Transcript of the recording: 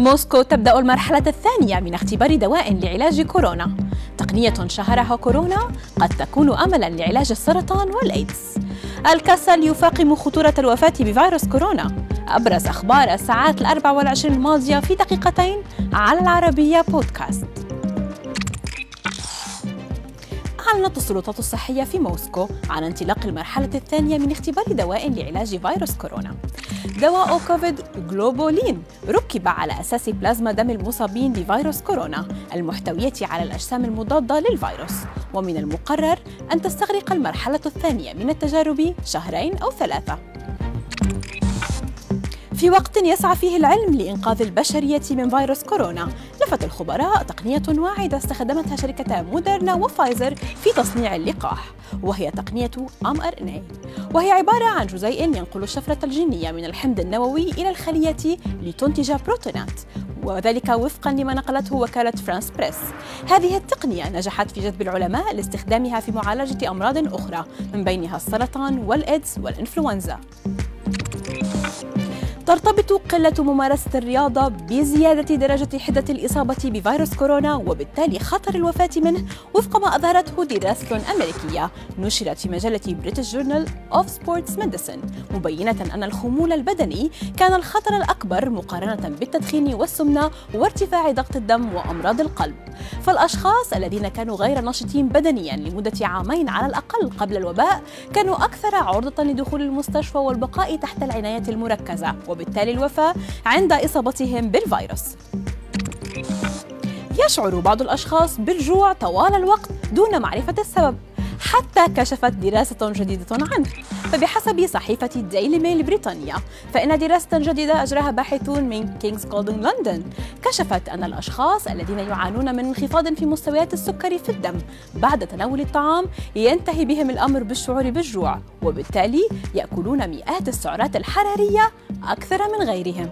موسكو تبدأ المرحلة الثانية من اختبار دواء لعلاج كورونا. تقنية شهرها كورونا قد تكون أملا لعلاج السرطان والإيدز. الكسل يفاقم خطورة الوفاة بفيروس كورونا. أبرز أخبار الساعات الأربع والعشرين الماضية في دقيقتين على العربية بودكاست. أعلنت السلطات الصحية في موسكو عن انطلاق المرحلة الثانية من اختبار دواء لعلاج فيروس كورونا. دواء كوفيد جلوبولين ركب على أساس بلازما دم المصابين بفيروس كورونا المحتوية على الأجسام المضادة للفيروس. ومن المقرر أن تستغرق المرحلة الثانية من التجارب شهرين أو ثلاثة. في وقت يسعى فيه العلم لإنقاذ البشرية من فيروس كورونا. لفت الخبراء تقنية واعدة استخدمتها شركتا موديرنا وفايزر في تصنيع اللقاح وهي تقنية mRNA وهي عبارة عن جزيء ينقل الشفرة الجينية من الحمض النووي إلى الخلية لتنتج بروتينات وذلك وفقا لما نقلته وكالة فرانس بريس. هذه التقنية نجحت في جذب العلماء لاستخدامها في معالجة أمراض أخرى من بينها السرطان والإيدز والإنفلونزا. ترتبط قلة ممارسة الرياضة بزيادة درجة حدة الإصابة بفيروس كورونا وبالتالي خطر الوفاة منه وفق ما أظهرته دراسة أمريكية. نشرت في مجلة British Journal of Sports Medicine مبينة أن الخمول البدني كان الخطر الأكبر مقارنة بالتدخين والسمنة وارتفاع ضغط الدم وأمراض القلب. فالأشخاص الذين كانوا غير نشطين بدنيا لمدة عامين على الأقل قبل الوباء كانوا أكثر عرضة لدخول المستشفى والبقاء تحت العناية المركزة وبالتالي الوفاة عند إصابتهم بالفيروس. يشعر بعض الأشخاص بالجوع طوال الوقت دون معرفة السبب. حتى كشفت دراسة جديدة عنه. فبحسب صحيفة ديلي ميل بريطانيا فإن دراسة جديدة أجراها باحثون من كينغز كوليدج لندن كشفت أن الأشخاص الذين يعانون من انخفاض في مستويات السكر في الدم بعد تناول الطعام ينتهي بهم الأمر بالشعور بالجوع وبالتالي يأكلون مئات السعرات الحرارية أكثر من غيرهم.